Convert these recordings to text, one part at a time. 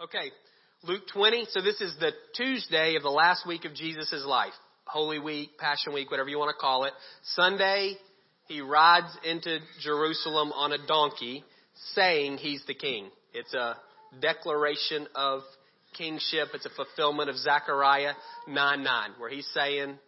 Okay, Luke 20. So this is the Tuesday of the last week of Jesus' life. Holy Week, Passion Week, whatever you want to call it. Sunday, he rides into Jerusalem on a donkey saying he's the king. It's a declaration of kingship. It's a fulfillment of Zechariah 9 9, where he's saying,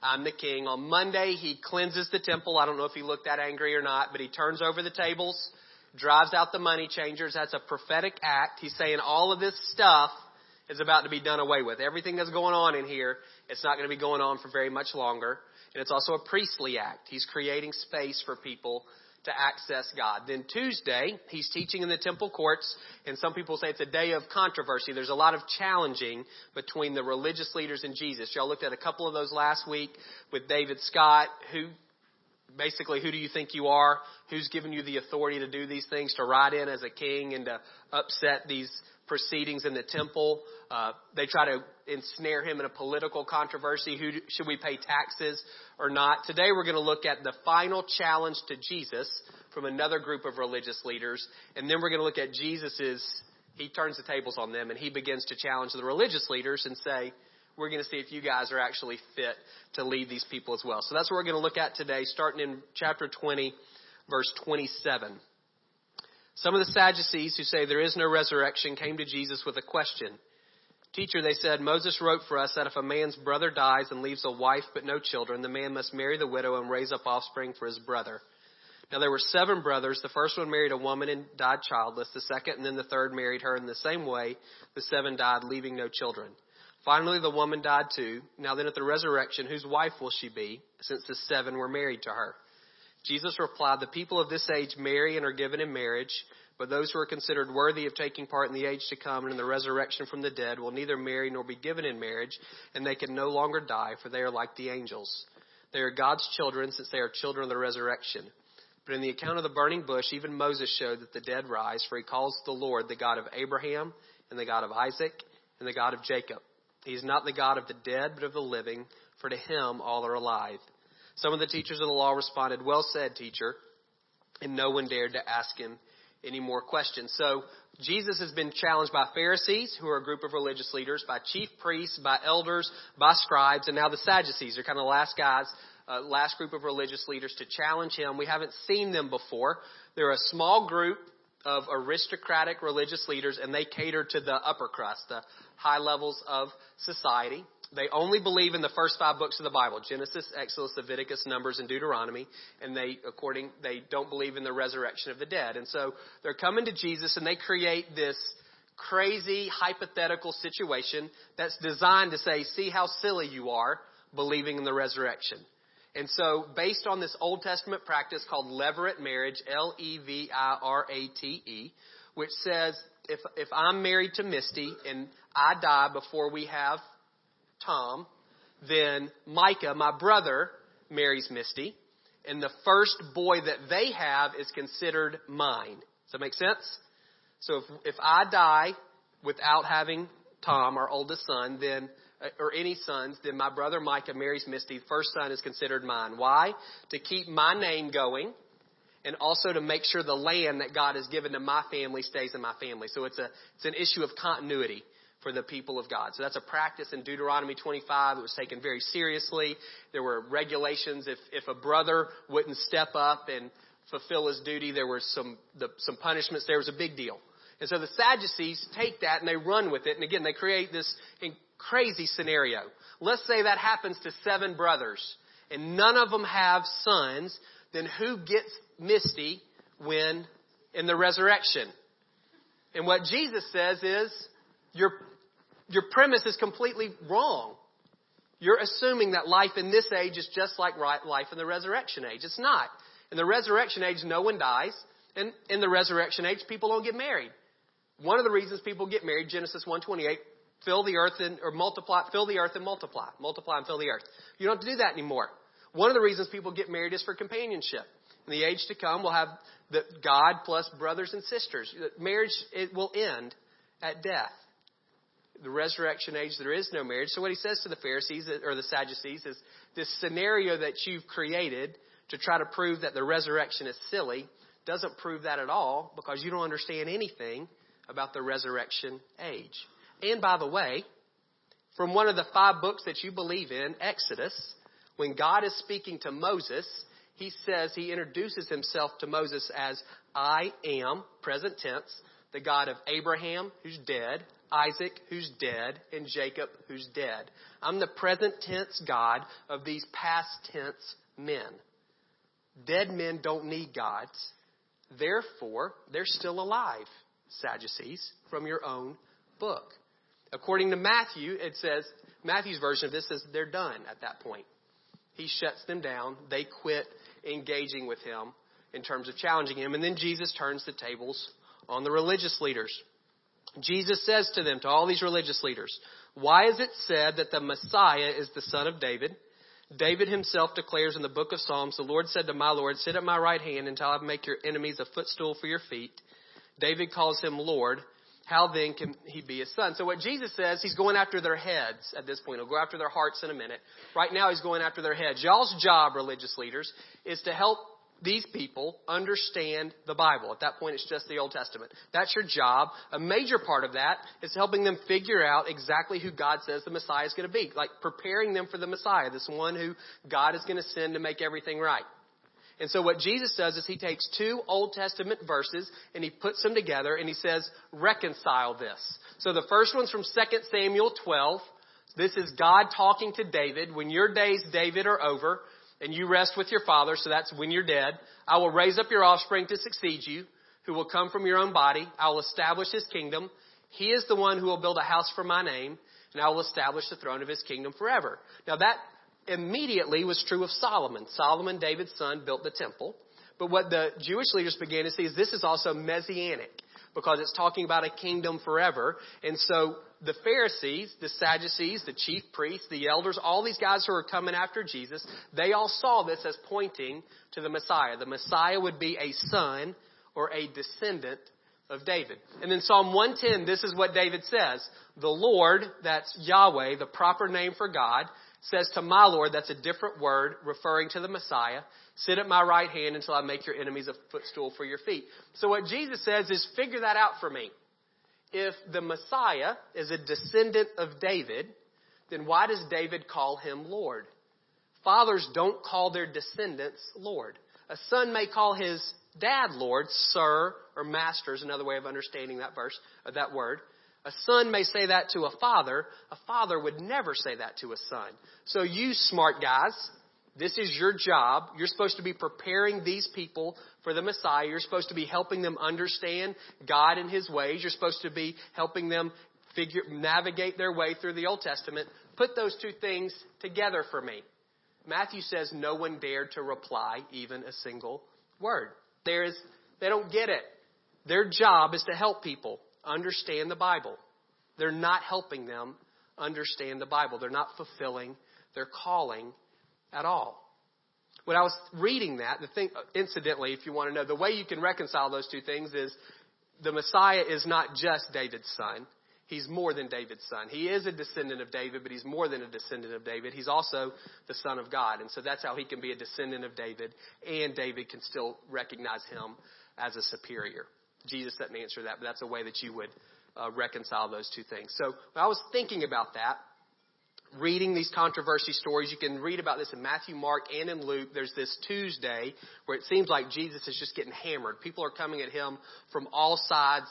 I'm the king. On Monday, he cleanses the temple. I don't know if he looked that angry or not, but he turns over the tables, drives out the money changers. That's a prophetic act. He's saying all of this stuff is about to be done away with. Everything that's going on in here, it's not going to be going on for very much longer. And it's also a priestly act. He's creating space for people to access God. Then Tuesday, he's teaching in the temple courts, and some people say it's a day of controversy. There's a lot of challenging between the religious leaders and Jesus. Y'all looked at a couple of those last week with David Scott, who basically, who do you think you are? Who's given you the authority to do these things, to ride in as a king and to upset these proceedings in the temple. Uh, they try to ensnare him in a political controversy. Who should we pay taxes or not? Today we're going to look at the final challenge to Jesus from another group of religious leaders, and then we're going to look at Jesus's. He turns the tables on them and he begins to challenge the religious leaders and say, we're going to see if you guys are actually fit to lead these people as well. So that's what we're going to look at today, starting in chapter 20, verse 27. Some of the Sadducees who say there is no resurrection came to Jesus with a question. Teacher, they said, Moses wrote for us that if a man's brother dies and leaves a wife but no children, the man must marry the widow and raise up offspring for his brother. Now there were seven brothers. The first one married a woman and died childless. The second and then the third married her in the same way. The seven died, leaving no children. Finally, the woman died too. Now then at the resurrection, whose wife will she be, since the seven were married to her? Jesus replied, The people of this age marry and are given in marriage, but those who are considered worthy of taking part in the age to come and in the resurrection from the dead will neither marry nor be given in marriage, and they can no longer die, for they are like the angels. They are God's children, since they are children of the resurrection. But in the account of the burning bush, even Moses showed that the dead rise, for he calls the Lord the God of Abraham, and the God of Isaac, and the God of Jacob. He is not the God of the dead, but of the living, for to him all are alive. Some of the teachers of the law responded, Well said, teacher. And no one dared to ask him any more questions. So Jesus has been challenged by Pharisees, who are a group of religious leaders, by chief priests, by elders, by scribes, and now the Sadducees. They're kind of the last guys, uh, last group of religious leaders to challenge him. We haven't seen them before. They're a small group of aristocratic religious leaders, and they cater to the upper crust, the high levels of society. They only believe in the first five books of the Bible Genesis, Exodus, Leviticus, Numbers, and Deuteronomy. And they, according, they don't believe in the resurrection of the dead. And so they're coming to Jesus and they create this crazy hypothetical situation that's designed to say, see how silly you are believing in the resurrection. And so, based on this Old Testament practice called levirate marriage, L E V I R A T E, which says if, if I'm married to Misty and I die before we have Tom, then Micah, my brother, marries Misty, and the first boy that they have is considered mine. Does that make sense? So if, if I die without having Tom, our oldest son, then uh, or any sons, then my brother Micah marries Misty. First son is considered mine. Why? To keep my name going and also to make sure the land that God has given to my family stays in my family. So it's a it's an issue of continuity for the people of God. So that's a practice in Deuteronomy 25. It was taken very seriously. There were regulations. If, if a brother wouldn't step up and fulfill his duty, there were some, the, some punishments. There was a big deal. And so the Sadducees take that and they run with it. And again, they create this crazy scenario. Let's say that happens to seven brothers and none of them have sons. Then who gets Misty when in the resurrection? And what Jesus says is, your your premise is completely wrong. You're assuming that life in this age is just like life in the resurrection age. It's not. In the resurrection age, no one dies. And in the resurrection age, people don't get married. One of the reasons people get married, Genesis 128, fill the earth and, or multiply, fill the earth and multiply. Multiply and fill the earth. You don't have to do that anymore. One of the reasons people get married is for companionship. In the age to come, we'll have the God plus brothers and sisters. Marriage, it will end at death the resurrection age, there is no marriage. So what he says to the Pharisees or the Sadducees is this scenario that you've created to try to prove that the resurrection is silly doesn't prove that at all because you don't understand anything about the resurrection age. And by the way, from one of the five books that you believe in, Exodus, when God is speaking to Moses, he says, he introduces himself to Moses as I am, present tense, the God of Abraham, who's dead, Isaac, who's dead, and Jacob, who's dead. I'm the present tense God of these past tense men. Dead men don't need gods. Therefore, they're still alive, Sadducees, from your own book. According to Matthew, it says, Matthew's version of this says they're done at that point. He shuts them down. They quit engaging with him in terms of challenging him. And then Jesus turns the tables on the religious leaders. Jesus says to them, to all these religious leaders, why is it said that the Messiah is the son of David? David himself declares in the book of Psalms, the Lord said to my Lord, sit at my right hand until I make your enemies a footstool for your feet. David calls him Lord. How then can he be his son? So what Jesus says, he's going after their heads at this point. He'll go after their hearts in a minute. Right now he's going after their heads. Y'all's job, religious leaders, is to help these people understand the Bible. At that point, it's just the Old Testament. That's your job. A major part of that is helping them figure out exactly who God says the Messiah is going to be. Like preparing them for the Messiah, this one who God is going to send to make everything right. And so what Jesus does is he takes two Old Testament verses and he puts them together and he says, reconcile this. So the first one's from 2 Samuel 12. This is God talking to David. When your days, David, are over, and you rest with your father, so that's when you're dead. I will raise up your offspring to succeed you, who will come from your own body. I will establish his kingdom. He is the one who will build a house for my name, and I will establish the throne of his kingdom forever. Now that immediately was true of Solomon. Solomon, David's son, built the temple. But what the Jewish leaders began to see is this is also messianic because it's talking about a kingdom forever. And so the Pharisees, the Sadducees, the chief priests, the elders, all these guys who are coming after Jesus, they all saw this as pointing to the Messiah. The Messiah would be a son or a descendant of David. And then Psalm 110, this is what David says. The Lord, that's Yahweh, the proper name for God, says to my Lord, that's a different word referring to the Messiah, sit at my right hand until I make your enemies a footstool for your feet. So what Jesus says is figure that out for me if the Messiah is a descendant of David, then why does David call him Lord? Fathers don't call their descendants Lord. A son may call his dad Lord, sir, or master is another way of understanding that verse, uh, that word. A son may say that to a father. A father would never say that to a son. So you smart guys, this is your job. You're supposed to be preparing these people for the Messiah. You're supposed to be helping them understand God and His ways. You're supposed to be helping them figure, navigate their way through the Old Testament. Put those two things together for me. Matthew says no one dared to reply even a single word. There is, they don't get it. Their job is to help people understand the Bible. They're not helping them understand the Bible. They're not fulfilling their calling at all. When I was reading that, the thing, incidentally, if you want to know, the way you can reconcile those two things is the Messiah is not just David's son. He's more than David's son. He is a descendant of David, but he's more than a descendant of David. He's also the son of God. And so that's how he can be a descendant of David, and David can still recognize him as a superior. Jesus doesn't answer that, but that's a way that you would uh, reconcile those two things. So I was thinking about that, reading these controversy stories. You can read about this in Matthew, Mark, and in Luke. There's this Tuesday where it seems like Jesus is just getting hammered. People are coming at him from all sides,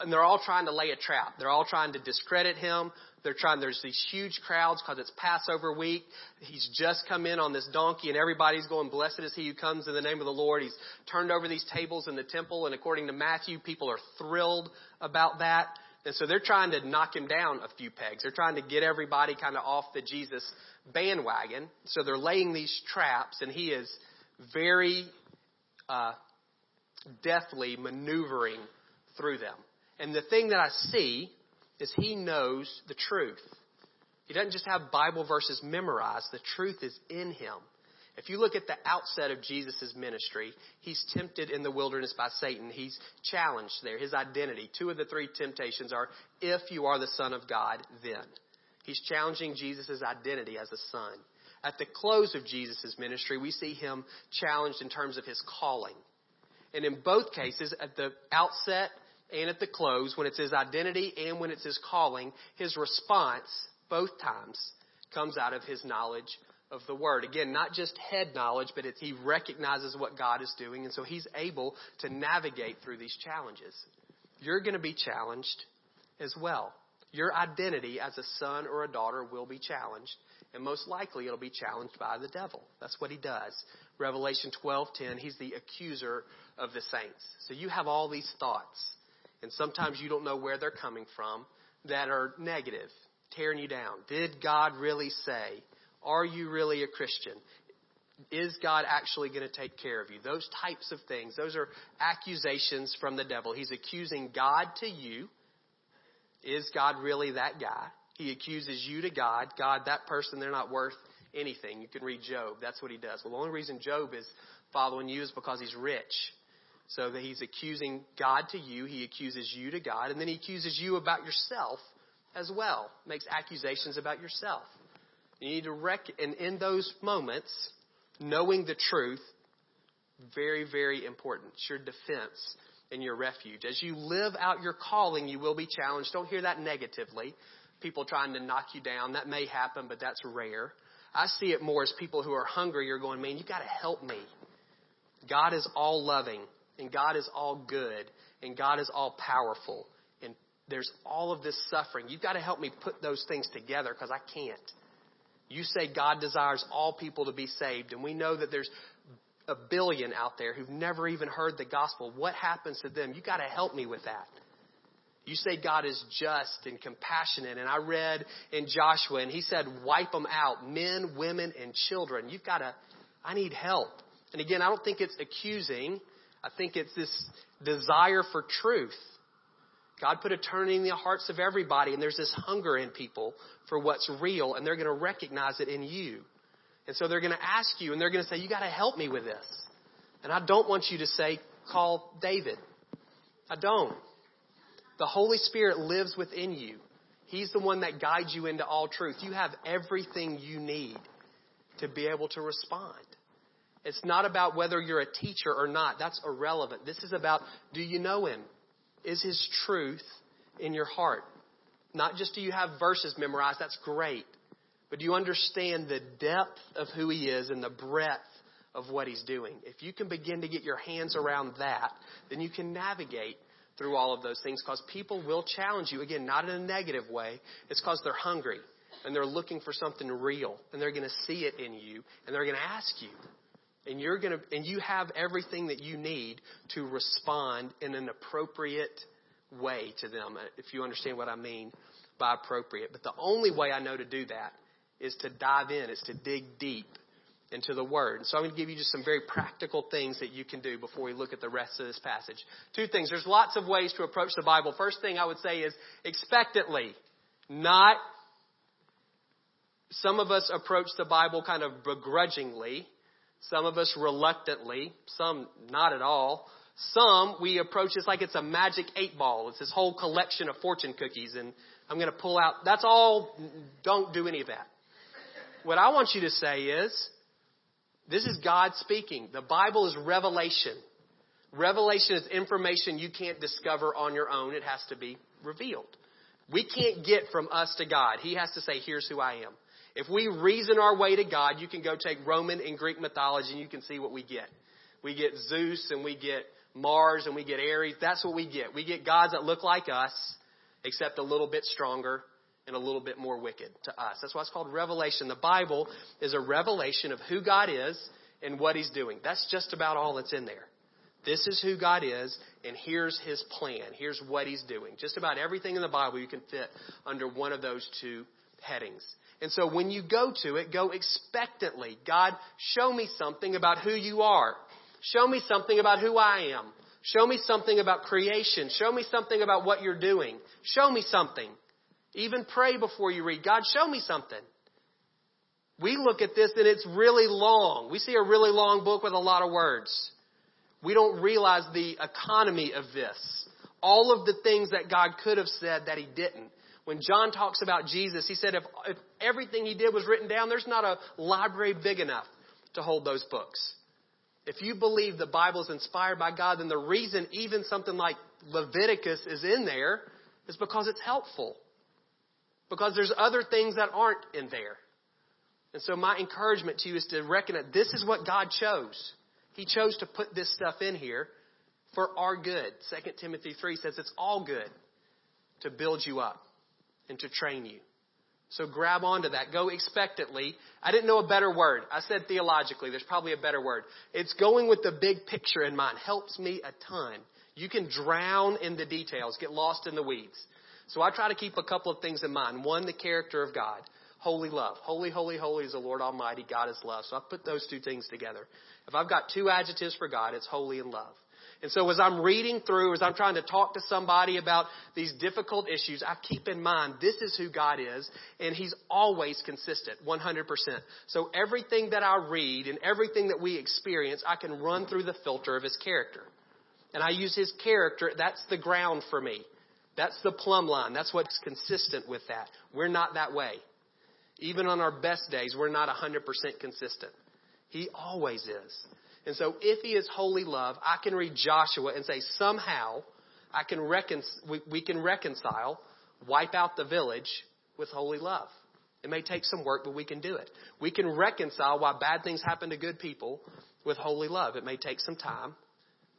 and they're all trying to lay a trap. They're all trying to discredit him. They're trying, there's these huge crowds because it's Passover week. He's just come in on this donkey and everybody's going, blessed is he who comes in the name of the Lord. He's turned over these tables in the temple and according to Matthew, people are thrilled about that. And so they're trying to knock him down a few pegs. They're trying to get everybody kind of off the Jesus bandwagon. So they're laying these traps, and he is very uh, deftly maneuvering through them. And the thing that I see is he knows the truth. He doesn't just have Bible verses memorized, the truth is in him. If you look at the outset of Jesus' ministry, he's tempted in the wilderness by Satan. He's challenged there. His identity. Two of the three temptations are, if you are the Son of God, then. He's challenging Jesus' identity as a son. At the close of Jesus' ministry, we see him challenged in terms of his calling. And in both cases, at the outset, and at the close, when it's his identity and when it's his calling, his response, both times, comes out of his knowledge of the Word. Again, not just head knowledge, but he recognizes what God is doing, and so he's able to navigate through these challenges. You're going to be challenged as well. Your identity as a son or a daughter will be challenged, and most likely it'll be challenged by the devil. That's what he does. Revelation 12:10, he's the accuser of the saints. So you have all these thoughts, and sometimes you don't know where they're coming from that are negative, tearing you down. Did God really say? Are you really a Christian? Is God actually going to take care of you? Those types of things. Those are accusations from the devil. He's accusing God to you. Is God really that guy? He accuses you to God. God, that person, they're not worth anything. You can read Job. That's what he does. Well, the only reason Job is following you is because he's rich. So that he's accusing God to you. He accuses you to God. And then he accuses you about yourself as well. Makes accusations about yourself. You need to rec- and in those moments, knowing the truth, very, very important. It's your defense and your refuge. As you live out your calling, you will be challenged. Don't hear that negatively. People trying to knock you down. That may happen, but that's rare. I see it more as people who are hungry are going, man, you got to help me. God is all loving, and God is all good, and God is all powerful. And there's all of this suffering. You've got to help me put those things together because I can't. You say God desires all people to be saved, and we know that there's a billion out there who've never even heard the gospel. What happens to them? You got to help me with that. You say God is just and compassionate, and I read in Joshua, and he said, wipe them out, men, women, and children. You've got to, I need help. And again, I don't think it's accusing. I think it's this desire for truth. God put eternity in the hearts of everybody, and there's this hunger in people for what's real, and they're going to recognize it in you. And so they're going to ask you, and they're going to say, You got to help me with this. And I don't want you to say, Call David. I don't. The Holy Spirit lives within you. He's the one that guides you into all truth. You have everything you need to be able to respond. It's not about whether you're a teacher or not. That's irrelevant. This is about do you know Him? Is His truth in your heart? Not just do you have verses memorized, that's great, but do you understand the depth of who He is and the breadth of what He's doing? If you can begin to get your hands around that, then you can navigate through all of those things because people will challenge you. Again, not in a negative way, it's because they're hungry and they're looking for something real and they're going to see it in you and they're going to ask you and you're going to and you have everything that you need to respond in an appropriate way to them uh, if you understand what I mean by appropriate. But the only way I know to do that is to dive in is to dig deep into the word. And so I'm going to give you just some very practical things that you can do before we look at the rest of this passage. Two things. There's lots of ways to approach the Bible. First thing I would say is expectantly not some of us approach the Bible kind of begrudgingly some of us reluctantly, some not at all. Some we approach this like it's a magic eight ball. It's this whole collection of fortune cookies and I'm going to pull out. That's all. Don't do any of that. What I want you to say is, this is God speaking. The Bible is revelation. Revelation is information you can't discover on your own. It has to be revealed. We can't get from us to God. He has to say, here's who I am. If we reason our way to God, you can go take Roman and Greek mythology and you can see what we get. We get Zeus and we get Mars and we get Ares. That's what we get. We get gods that look like us, except a little bit stronger and a little bit more wicked to us. That's why it's called revelation. The Bible is a revelation of who God is and what He's doing. That's just about all that's in there. This is who God is, and here's His plan. Here's what He's doing. Just about everything in the Bible you can fit under one of those two headings. And so when you go to it, go expectantly. God, show me something about who you are. Show me something about who I am. Show me something about creation. Show me something about what you're doing. Show me something. Even pray before you read. God, show me something. We look at this and it's really long. We see a really long book with a lot of words. We don't realize the economy of this. All of the things that God could have said that He didn't. When John talks about Jesus, he said if, if everything he did was written down, there's not a library big enough to hold those books. If you believe the Bible is inspired by God, then the reason even something like Leviticus is in there is because it's helpful. Because there's other things that aren't in there. And so my encouragement to you is to reckon that this is what God chose. He chose to put this stuff in here for our good. 2 Timothy 3 says it's all good to build you up and to train you. So grab onto that. Go expectantly. I didn't know a better word. I said theologically. There's probably a better word. It's going with the big picture in mind. Helps me a ton. You can drown in the details, get lost in the weeds. So I try to keep a couple of things in mind. One, the character of God. Holy love. Holy, holy, holy is the Lord Almighty. God is love. So I put those two things together. If I've got two adjectives for God, it's holy and love. And so as I'm reading through, as I'm trying to talk to somebody about these difficult issues, I keep in mind this is who God is, and He's always consistent, 100%. So everything that I read and everything that we experience, I can run through the filter of His character. And I use His character, that's the ground for me. That's the plumb line. That's what's consistent with that. We're not that way. Even on our best days, we're not 100% consistent. He always is. And so if he is holy love, I can read Joshua and say somehow I can recon- we, we can reconcile, wipe out the village with holy love. It may take some work, but we can do it. We can reconcile why bad things happen to good people with holy love. It may take some time,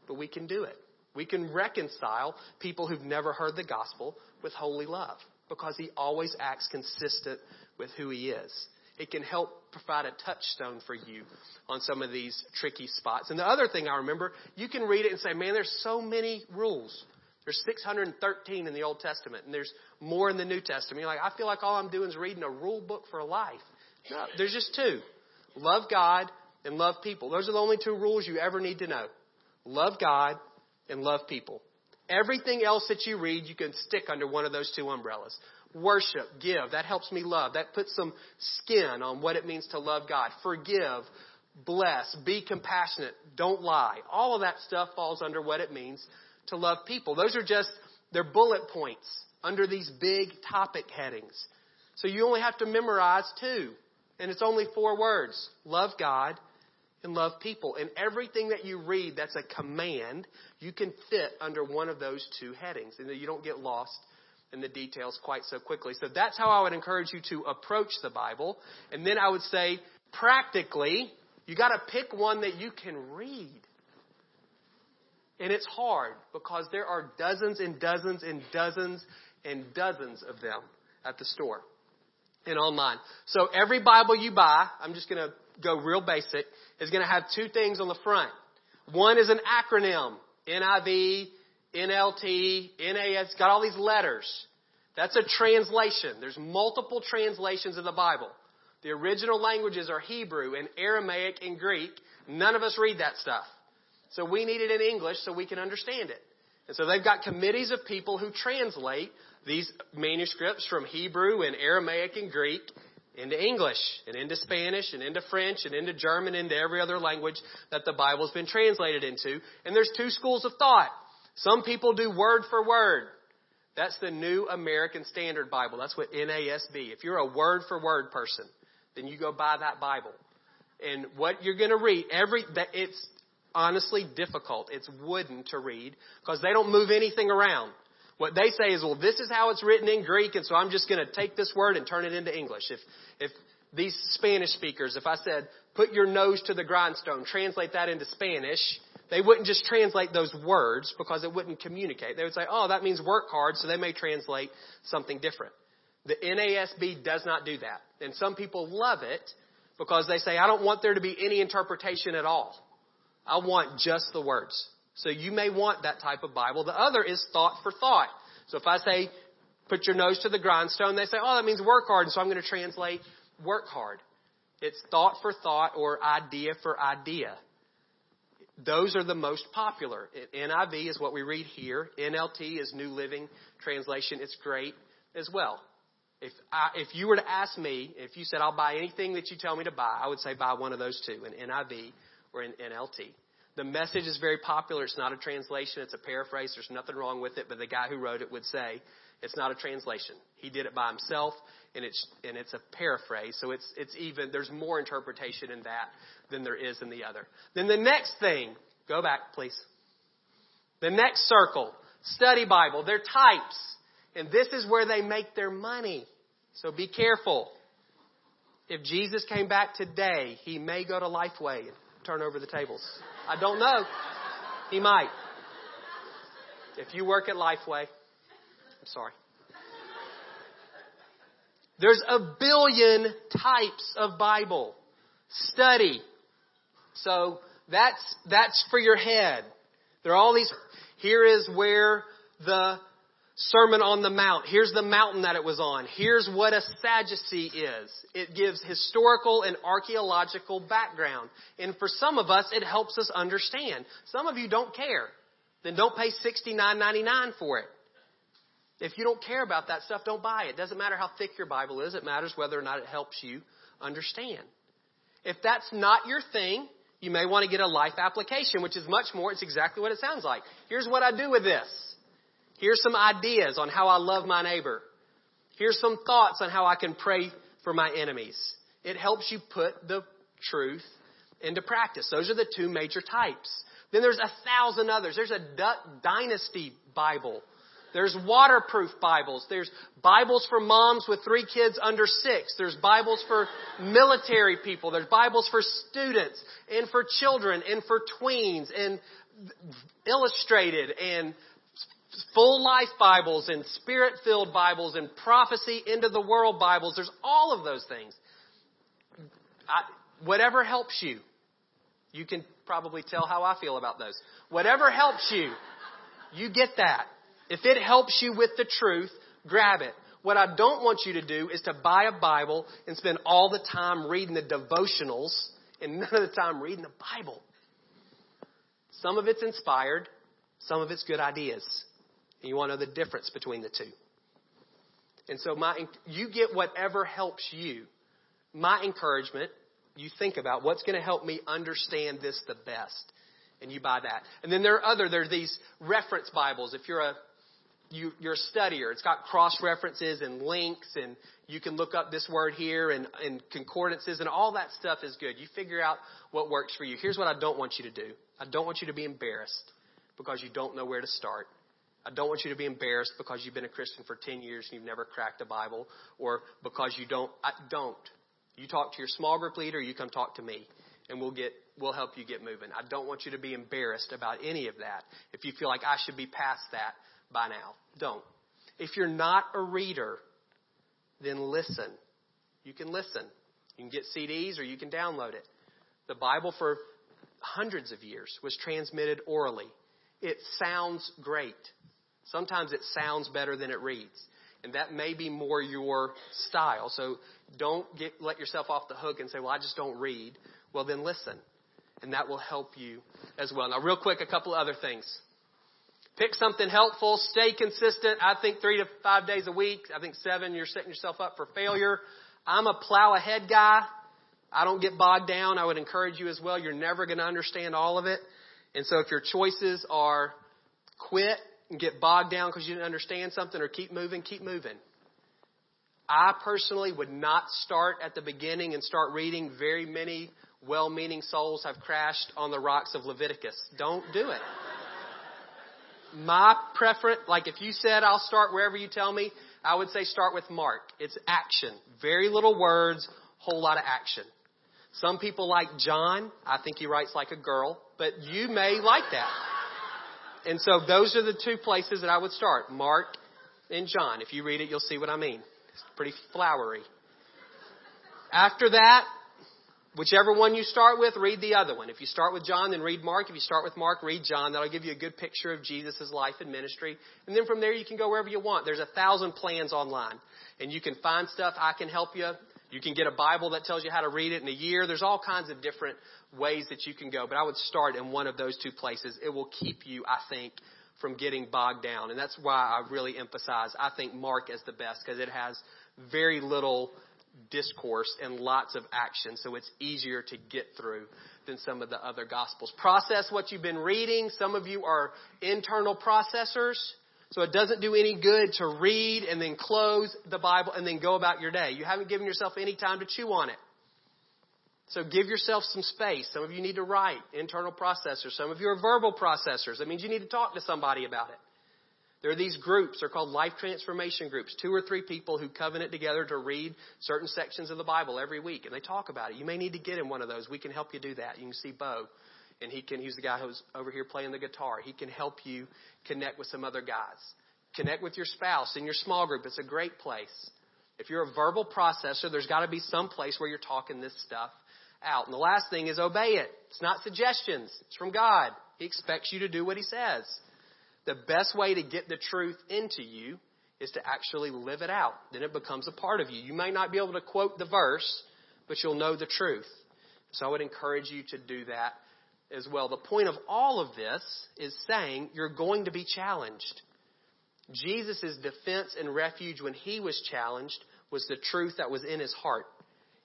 but we can do it. We can reconcile people who've never heard the gospel with holy love because he always acts consistent with who he is. It can help provide a touchstone for you on some of these tricky spots. And the other thing I remember, you can read it and say, man, there's so many rules. There's 613 in the Old Testament, and there's more in the New Testament. You're like, I feel like all I'm doing is reading a rule book for life. No, there's just two. Love God and love people. Those are the only two rules you ever need to know. Love God and love people. Everything else that you read, you can stick under one of those two umbrellas worship, give. That helps me love. That puts some skin on what it means to love God. Forgive, bless, be compassionate, don't lie. All of that stuff falls under what it means to love people. Those are just, they're bullet points under these big topic headings. So you only have to memorize two. And it's only four words. Love God and love people. And everything that you read that's a command, you can fit under one of those two headings. And you don't get lost in the details quite so quickly. So that's how I would encourage you to approach the Bible. And then I would say, practically, you got to pick one that you can read. And it's hard because there are dozens and dozens and dozens and dozens of them at the store and online. So every Bible you buy, I'm just going to go real basic, is going to have two things on the front. One is an acronym, NIV, NLT, NAS, got all these letters. That's a translation. There's multiple translations of the Bible. The original languages are Hebrew and Aramaic and Greek. None of us read that stuff. So we need it in English so we can understand it. And so they've got committees of people who translate these manuscripts from Hebrew and Aramaic and Greek into English and into Spanish and into French and into German and into every other language that the Bible's been translated into. And there's two schools of thought. Some people do word for word. That's the New American Standard Bible. That's what NASB. If you're a word for word person, then you go buy that Bible. And what you're going to read, every, that it's honestly difficult. It's wooden to read because they don't move anything around. What they say is, well, this is how it's written in Greek, and so I'm just going to take this word and turn it into English. If, if these Spanish speakers, if I said, put your nose to the grindstone, translate that into Spanish, they wouldn't just translate those words because it wouldn't communicate. They would say, oh, that means work hard, so they may translate something different. The NASB does not do that. And some people love it because they say, I don't want there to be any interpretation at all. I want just the words. So you may want that type of Bible. The other is thought for thought. So if I say, put your nose to the grindstone, they say, oh, that means work hard, and so I'm going to translate work hard. It's thought for thought or idea for idea. Those are the most popular. NIV is what we read here. NLT is New Living Translation. It's great as well. If I, if you were to ask me, if you said I'll buy anything that you tell me to buy, I would say buy one of those two, an NIV or an NLT. The message is very popular. It's not a translation. It's a paraphrase. There's nothing wrong with it. But the guy who wrote it would say It's not a translation. He did it by himself, and it's and it's a paraphrase. So it's it's even there's more interpretation in that than there is in the other. Then the next thing, go back, please. The next circle, study Bible. They're types, and this is where they make their money. So be careful. If Jesus came back today, he may go to Lifeway and turn over the tables. I don't know. He might. If you work at Lifeway, I'm sorry. There's a billion types of Bible. Study. So that's, that's for your head. There are all these, here is where the Sermon on the Mount. Here's the mountain that it was on. Here's what a Sadducee is. It gives historical and archaeological background. And for some of us, it helps us understand. Some of you don't care. Then don't pay $69.99 for it. If you don't care about that stuff, don't buy it. It doesn't matter how thick your Bible is. It matters whether or not it helps you understand. If that's not your thing, you may want to get a life application, which is much more. It's exactly what it sounds like. Here's what I do with this. Here's some ideas on how I love my neighbor. Here's some thoughts on how I can pray for my enemies. It helps you put the truth into practice. Those are the two major types. Then there's a thousand others. There's a Duck Dynasty Bible. There's waterproof Bibles. There's Bibles for moms with three kids under six. There's Bibles for military people. There's Bibles for students and for children and for tweens and illustrated and full life Bibles and spirit filled Bibles and prophecy into the world Bibles. There's all of those things. I, whatever helps you. You can probably tell how I feel about those. Whatever helps you, you get that. If it helps you with the truth, grab it. What I don't want you to do is to buy a Bible and spend all the time reading the devotionals and none of the time reading the Bible. Some of it's inspired, some of it's good ideas. And you want to know the difference between the two. And so my, you get whatever helps you. My encouragement, you think about what's going to help me understand this the best. And you buy that. And then there are other, there are these reference Bibles. If you're a, you, you're a studier, it's got cross references and links and you can look up this word here and, and concordances and all that stuff is good. You figure out what works for you. Here's what I don't want you to do. I don't want you to be embarrassed because you don't know where to start. I don't want you to be embarrassed because you've been a Christian for 10 years and you've never cracked a Bible or because you don't. I don't. You talk to your small group leader, you come talk to me and we'll get we'll help you get moving. I don't want you to be embarrassed about any of that. If you feel like I should be past that by now, don't. If you're not a reader, then listen. You can listen. You can get CDs or you can download it. The Bible for hundreds of years was transmitted orally. It sounds great. Sometimes it sounds better than it reads. And that may be more your style. So don't get, let yourself off the hook and say, well, I just don't read. Well, then listen. And that will help you as well. Now, real quick, a couple other things. Pick something helpful. Stay consistent. I think three to five days a week. I think seven, you're setting yourself up for failure. I'm a plow ahead guy. I don't get bogged down. I would encourage you as well. You're never going to understand all of it. And so if your choices are quit and get bogged down because you didn't understand something or keep moving, keep moving. I personally would not start at the beginning and start reading very many well meaning souls have crashed on the rocks of Leviticus. Don't do it. My preference, like if you said I'll start wherever you tell me, I would say start with Mark. It's action. Very little words, whole lot of action. Some people like John. I think he writes like a girl, but you may like that. And so those are the two places that I would start Mark and John. If you read it, you'll see what I mean. It's pretty flowery. After that, whichever one you start with, read the other one. If you start with John, then read Mark. If you start with Mark, read John. That'll give you a good picture of Jesus' life and ministry. And then from there, you can go wherever you want. There's a thousand plans online. And you can find stuff. I can help you. You can get a Bible that tells you how to read it in a year. There's all kinds of different ways that you can go, but I would start in one of those two places. It will keep you, I think, from getting bogged down. And that's why I really emphasize, I think Mark is the best because it has very little discourse and lots of action, so it's easier to get through than some of the other gospels. Process what you've been reading. Some of you are internal processors. So it doesn't do any good to read and then close the Bible and then go about your day. You haven't given yourself any time to chew on it. So give yourself some space. Some of you need to write internal processors. Some of you are verbal processors. That means you need to talk to somebody about it. There are these groups. They're called life transformation groups. Two or three people who covenant together to read certain sections of the Bible every week, and they talk about it. You may need to get in one of those. We can help you do that. You can see Bo, and he can. He's the guy who's over here playing the guitar. He can help you connect with some other guys. Connect with your spouse in your small group. It's a great place. If you're a verbal processor, there's got to be some place where you're talking this stuff out. And the last thing is obey it. It's not suggestions. It's from God. He expects you to do what He says. The best way to get the truth into you is to actually live it out. Then it becomes a part of you. You may not be able to quote the verse, but you'll know the truth. So I would encourage you to do that as well. The point of all of this is saying you're going to be challenged. Jesus' defense and refuge when he was challenged was the truth that was in his heart.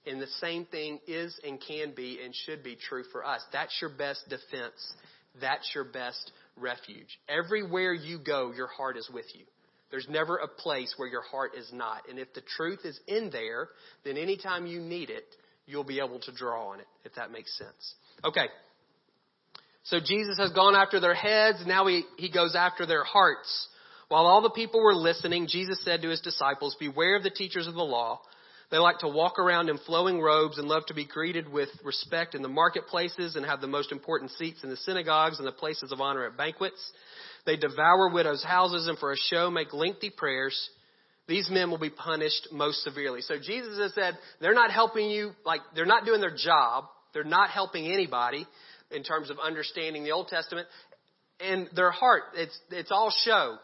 And the same thing is and can be and should be true for us. That's your best defense. That's your best refuge. Everywhere you go, your heart is with you. There's never a place where your heart is not. And if the truth is in there, then anytime you need it, you'll be able to draw on it, if that makes sense. Okay. So Jesus has gone after their heads. Now he, he goes after their hearts. While all the people were listening, Jesus said to his disciples, Beware of the teachers of the law they like to walk around in flowing robes and love to be greeted with respect in the marketplaces and have the most important seats in the synagogues and the places of honor at banquets. They devour widows' houses and for a show make lengthy prayers. These men will be punished most severely. So Jesus has said they're not helping you, like, they're not doing their job. They're not helping anybody in terms of understanding the Old Testament. And their heart, it's, it's all show.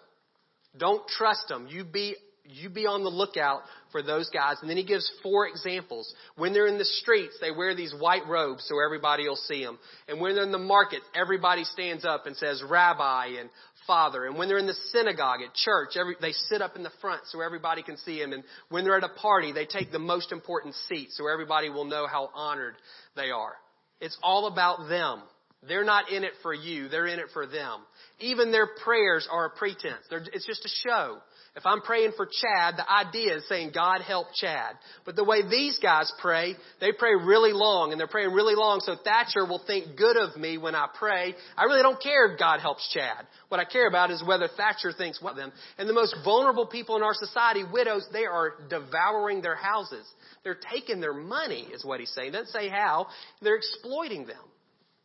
Don't trust them. You be you be on the lookout for those guys. And then he gives four examples. When they're in the streets, they wear these white robes so everybody will see them. And when they're in the market, everybody stands up and says Rabbi and Father. And when they're in the synagogue at church, every, they sit up in the front so everybody can see them. And when they're at a party, they take the most important seat so everybody will know how honored they are. It's all about them. They're not in it for you. They're in it for them. Even their prayers are a pretense. They're, it's just a show. If I'm praying for Chad, the idea is saying, God help Chad. But the way these guys pray, they pray really long, and they're praying really long so Thatcher will think good of me when I pray. I really don't care if God helps Chad. What I care about is whether Thatcher thinks well them. And the most vulnerable people in our society, widows, they are devouring their houses. They're taking their money, is what he's saying. He doesn't say how. They're exploiting them.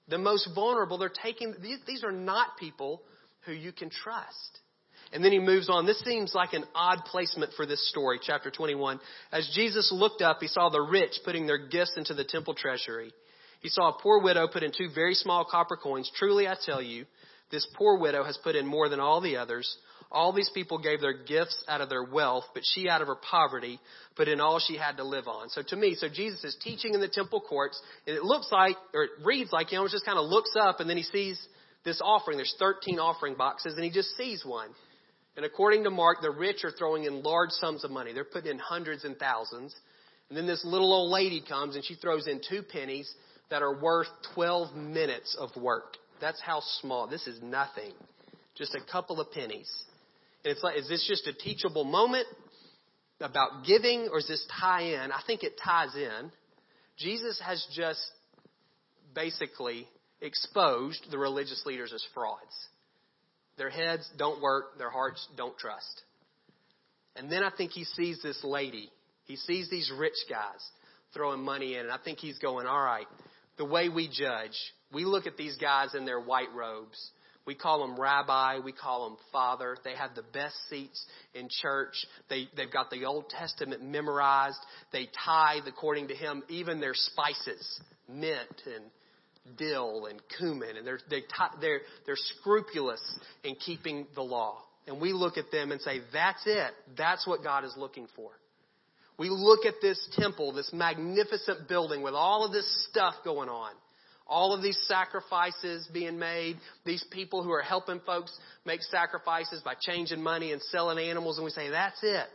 The most vulnerable, they're taking, these, these are not people who you can trust. And then he moves on. This seems like an odd placement for this story, chapter 21. As Jesus looked up, he saw the rich putting their gifts into the temple treasury. He saw a poor widow put in two very small copper coins. Truly, I tell you, this poor widow has put in more than all the others. All these people gave their gifts out of their wealth, but she out of her poverty put in all she had to live on. So to me, so Jesus is teaching in the temple courts, and it looks like, or it reads like he almost just kind of looks up and then he sees this offering. There's 13 offering boxes, and he just sees one. And according to Mark, the rich are throwing in large sums of money. They're putting in hundreds and thousands. And then this little old lady comes and she throws in two pennies that are worth 12 minutes of work. That's how small. This is nothing. Just a couple of pennies. And it's like, is this just a teachable moment about giving or is this tie in? I think it ties in. Jesus has just basically exposed the religious leaders as frauds. Their heads don't work, their hearts don't trust. And then I think he sees this lady. He sees these rich guys throwing money in, and I think he's going, all right, the way we judge, we look at these guys in their white robes. We call them rabbi. We call them father. They have the best seats in church. They, they've got the Old Testament memorized. They tithe, according to him, even their spices, mint and dill and cumin, and they're, they, they're, they're scrupulous in keeping the law. And we look at them and say, that's it. That's what God is looking for. We look at this temple, this magnificent building with all of this stuff going on, all of these sacrifices being made, these people who are helping folks make sacrifices by changing money and selling animals, and we say, that's it.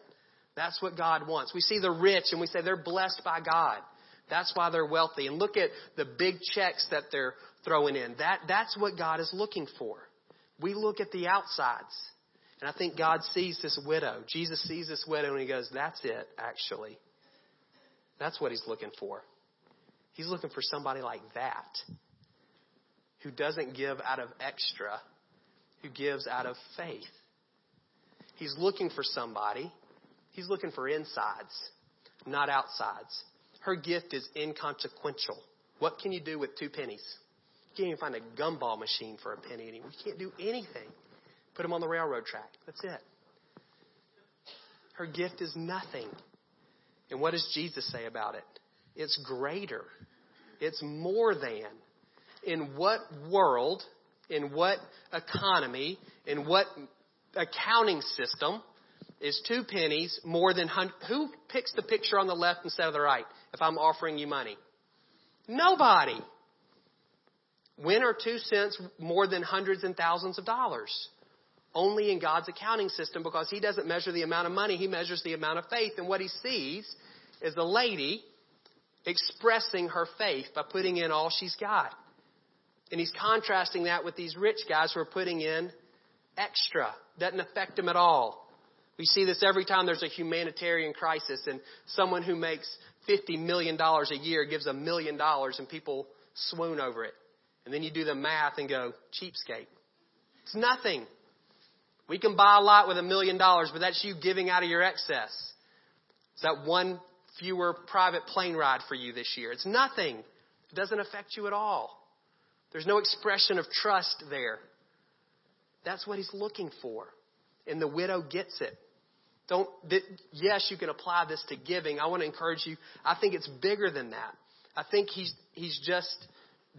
That's what God wants. We see the rich and we say they're blessed by God. That's why they're wealthy. And look at the big checks that they're throwing in. That, that's what God is looking for. We look at the outsides. And I think God sees this widow. Jesus sees this widow and he goes, That's it, actually. That's what he's looking for. He's looking for somebody like that who doesn't give out of extra, who gives out of faith. He's looking for somebody. He's looking for insides, not outsides. Her gift is inconsequential. What can you do with two pennies? You can't even find a gumball machine for a penny anymore. You can't do anything. Put them on the railroad track. That's it. Her gift is nothing. And what does Jesus say about it? It's greater. It's more than. In what world, in what economy, in what accounting system is two pennies more than who picks the picture on the left instead of the right if I'm offering you money? Nobody. When are two cents more than hundreds and thousands of dollars? Only in God's accounting system because He doesn't measure the amount of money, He measures the amount of faith. And what He sees is a lady expressing her faith by putting in all she's got. And He's contrasting that with these rich guys who are putting in extra. Doesn't affect them at all. We see this every time there's a humanitarian crisis and someone who makes $50 million a year gives a million dollars and people swoon over it. And then you do the math and go, cheapskate. It's nothing. We can buy a lot with a million dollars, but that's you giving out of your excess. Is that one fewer private plane ride for you this year? It's nothing. It doesn't affect you at all. There's no expression of trust there. That's what he's looking for. And the widow gets it. Don't, yes, you can apply this to giving. I want to encourage you. I think it's bigger than that. I think he's, he's just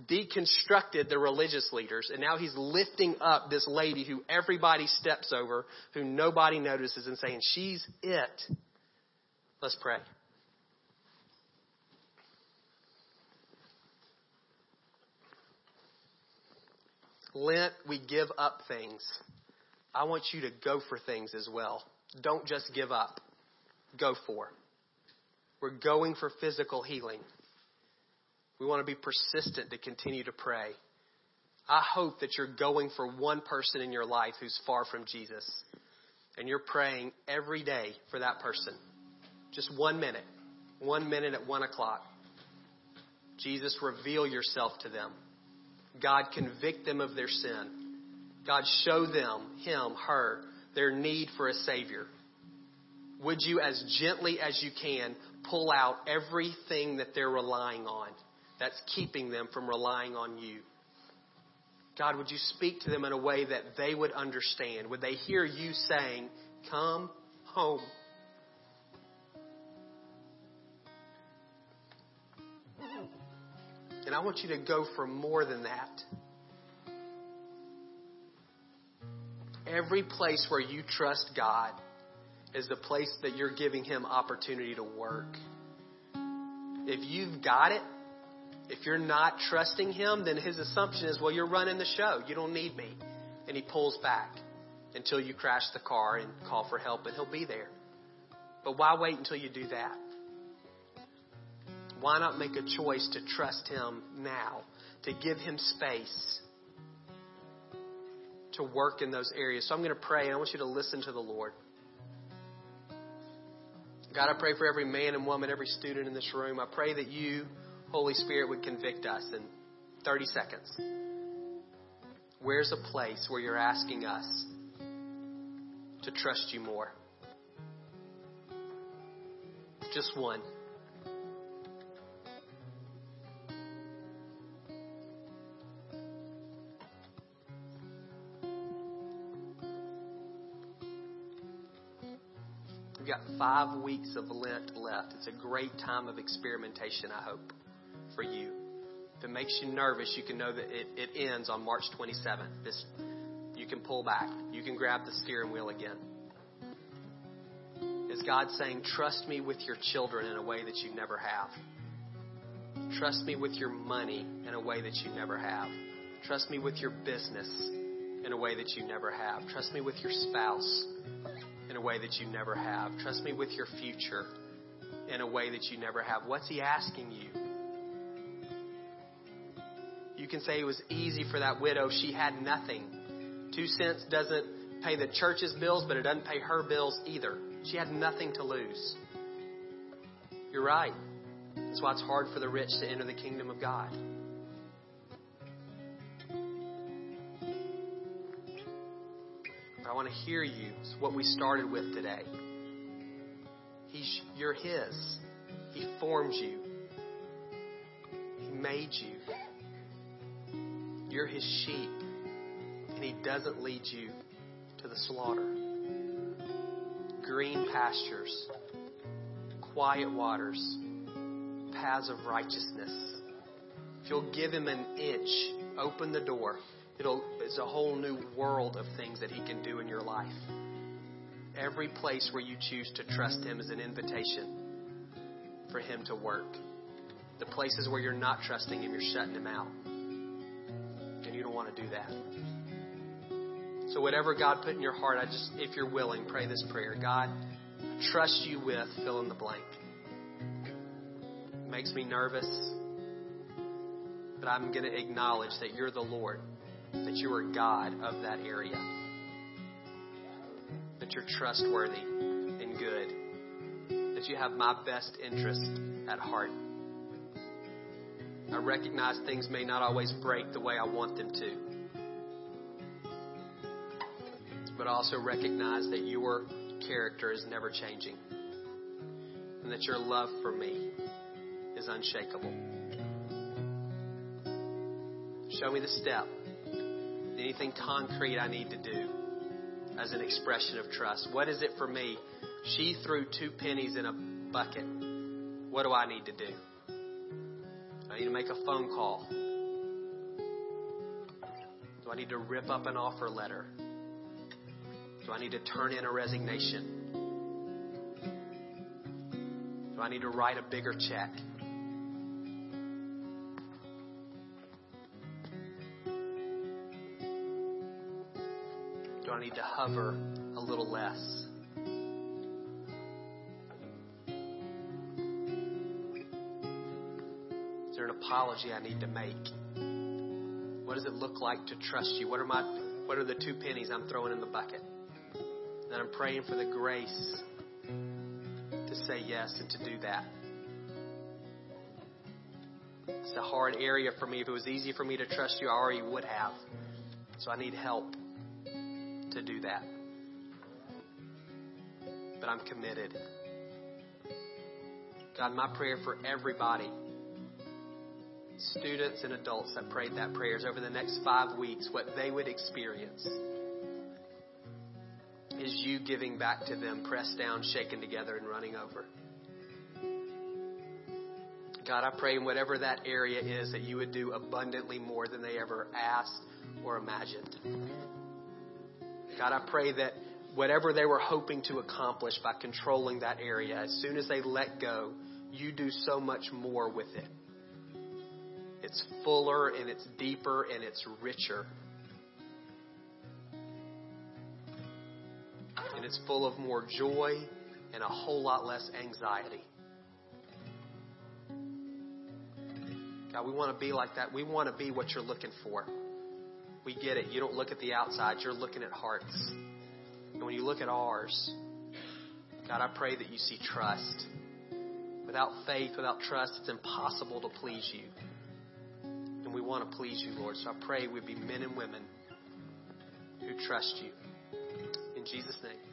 deconstructed the religious leaders, and now he's lifting up this lady who everybody steps over, who nobody notices, and saying, She's it. Let's pray. Lent, we give up things. I want you to go for things as well. Don't just give up, go for. We're going for physical healing. We want to be persistent to continue to pray. I hope that you're going for one person in your life who's far from Jesus. And you're praying every day for that person. Just one minute. One minute at one o'clock. Jesus, reveal yourself to them. God, convict them of their sin. God, show them, him, her, their need for a Savior. Would you, as gently as you can, pull out everything that they're relying on? that's keeping them from relying on you. God, would you speak to them in a way that they would understand? Would they hear you saying, Come home? And I want you to go for more than that. Every place where you trust God is the place that you're giving Him opportunity to work. If you've got it, if you're not trusting him, then his assumption is, well, you're running the show. You don't need me. And he pulls back until you crash the car and call for help, and he'll be there. But why wait until you do that? Why not make a choice to trust him now, to give him space to work in those areas? So I'm going to pray, and I want you to listen to the Lord. God, I pray for every man and woman, every student in this room. I pray that you Holy Spirit would convict us in 30 seconds. Where's a place where you're asking us to trust you more? Just one. We've got five weeks of Lent left. It's a great time of experimentation, I hope for you. If it makes you nervous, you can know that it, it ends on March 27th. This, you can pull back. You can grab the steering wheel again. Is God saying, trust me with your children in a way that you never have? Trust me with your money in a way that you never have. Trust me with your business in a way that you never have. Trust me with your spouse in a way that you never have. Trust me with your future in a way that you never have. What's He asking you? You can say it was easy for that widow. She had nothing. Two cents doesn't pay the church's bills, but it doesn't pay her bills either. She had nothing to lose. You're right. That's why it's hard for the rich to enter the kingdom of God. Want to hear you. It's what we started with today. He's, you're His. He formed you. He made you. You're His sheep. And He doesn't lead you to the slaughter. Green pastures, quiet waters, paths of righteousness. If you'll give Him an inch, open the door, it'll, it's a whole new world of things that He can do in your life. Every place where you choose to trust Him is an invitation for Him to work. The places where you're not trusting Him, you're shutting Him out. And you don't want to do that. So, whatever God put in your heart, I just, if you're willing, pray this prayer God, trust you with fill in the blank. It makes me nervous, but I'm going to acknowledge that you're the Lord, that you are God of that area, that you're trustworthy and good, that you have my best interest at heart. I recognize things may not always break the way I want them to. but also recognize that your character is never changing and that your love for me is unshakable. Show me the step. Anything concrete I need to do as an expression of trust. What is it for me? She threw two pennies in a bucket. What do I need to do? I need to make a phone call. Do I need to rip up an offer letter? Do I need to turn in a resignation? Do I need to write a bigger check? To hover a little less? Is there an apology I need to make? What does it look like to trust you? What are my what are the two pennies I'm throwing in the bucket? And I'm praying for the grace to say yes and to do that. It's a hard area for me. If it was easy for me to trust you, I already would have. So I need help to do that. But I'm committed. God, my prayer for everybody, students and adults that prayed that prayers over the next five weeks, what they would experience is you giving back to them, pressed down, shaken together, and running over. God, I pray in whatever that area is that you would do abundantly more than they ever asked or imagined. God, I pray that whatever they were hoping to accomplish by controlling that area, as soon as they let go, you do so much more with it. It's fuller and it's deeper and it's richer. And it's full of more joy and a whole lot less anxiety. God, we want to be like that. We want to be what you're looking for. We get it. You don't look at the outside, you're looking at hearts. And when you look at ours, God, I pray that you see trust. Without faith, without trust, it's impossible to please you. And we want to please you, Lord. So I pray we'd be men and women who trust you. In Jesus' name.